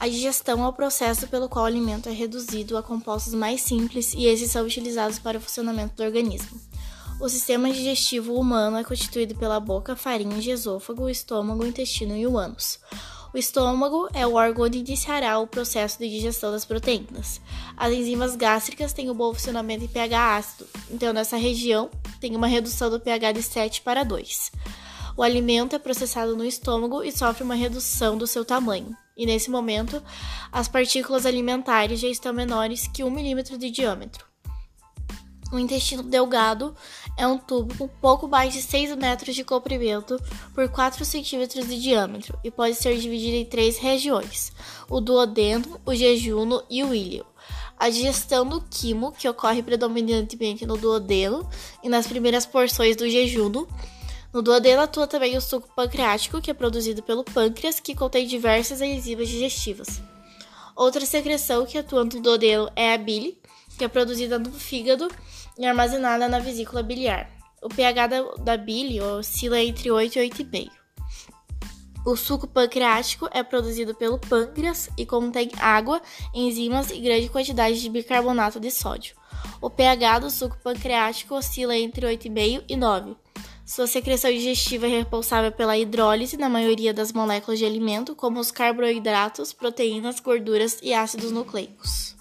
A digestão é o processo pelo qual o alimento é reduzido a compostos mais simples e esses são utilizados para o funcionamento do organismo. O sistema digestivo humano é constituído pela boca, faringe, esôfago, estômago, intestino e o ânus. O estômago é o órgão onde iniciará o processo de digestão das proteínas. As enzimas gástricas têm um bom funcionamento em pH ácido, então nessa região tem uma redução do pH de 7 para 2. O alimento é processado no estômago e sofre uma redução do seu tamanho, e nesse momento as partículas alimentares já estão menores que 1 milímetro de diâmetro. O intestino delgado é um tubo com pouco mais de 6 metros de comprimento por 4 centímetros de diâmetro e pode ser dividido em três regiões: o duodeno, o jejuno e o íleo. A digestão do quimo, que ocorre predominantemente no duodeno e nas primeiras porções do jejuno. No duodeno atua também o suco pancreático, que é produzido pelo pâncreas, que contém diversas enzimas digestivas. Outra secreção que atua no duodeno é a bile, que é produzida no fígado e armazenada na vesícula biliar. O pH da, da bile oscila entre 8 e 8,5. O suco pancreático é produzido pelo pâncreas e contém água, enzimas e grande quantidade de bicarbonato de sódio. O pH do suco pancreático oscila entre 8,5 e 9. Sua secreção digestiva é responsável pela hidrólise na maioria das moléculas de alimento, como os carboidratos, proteínas, gorduras e ácidos nucleicos.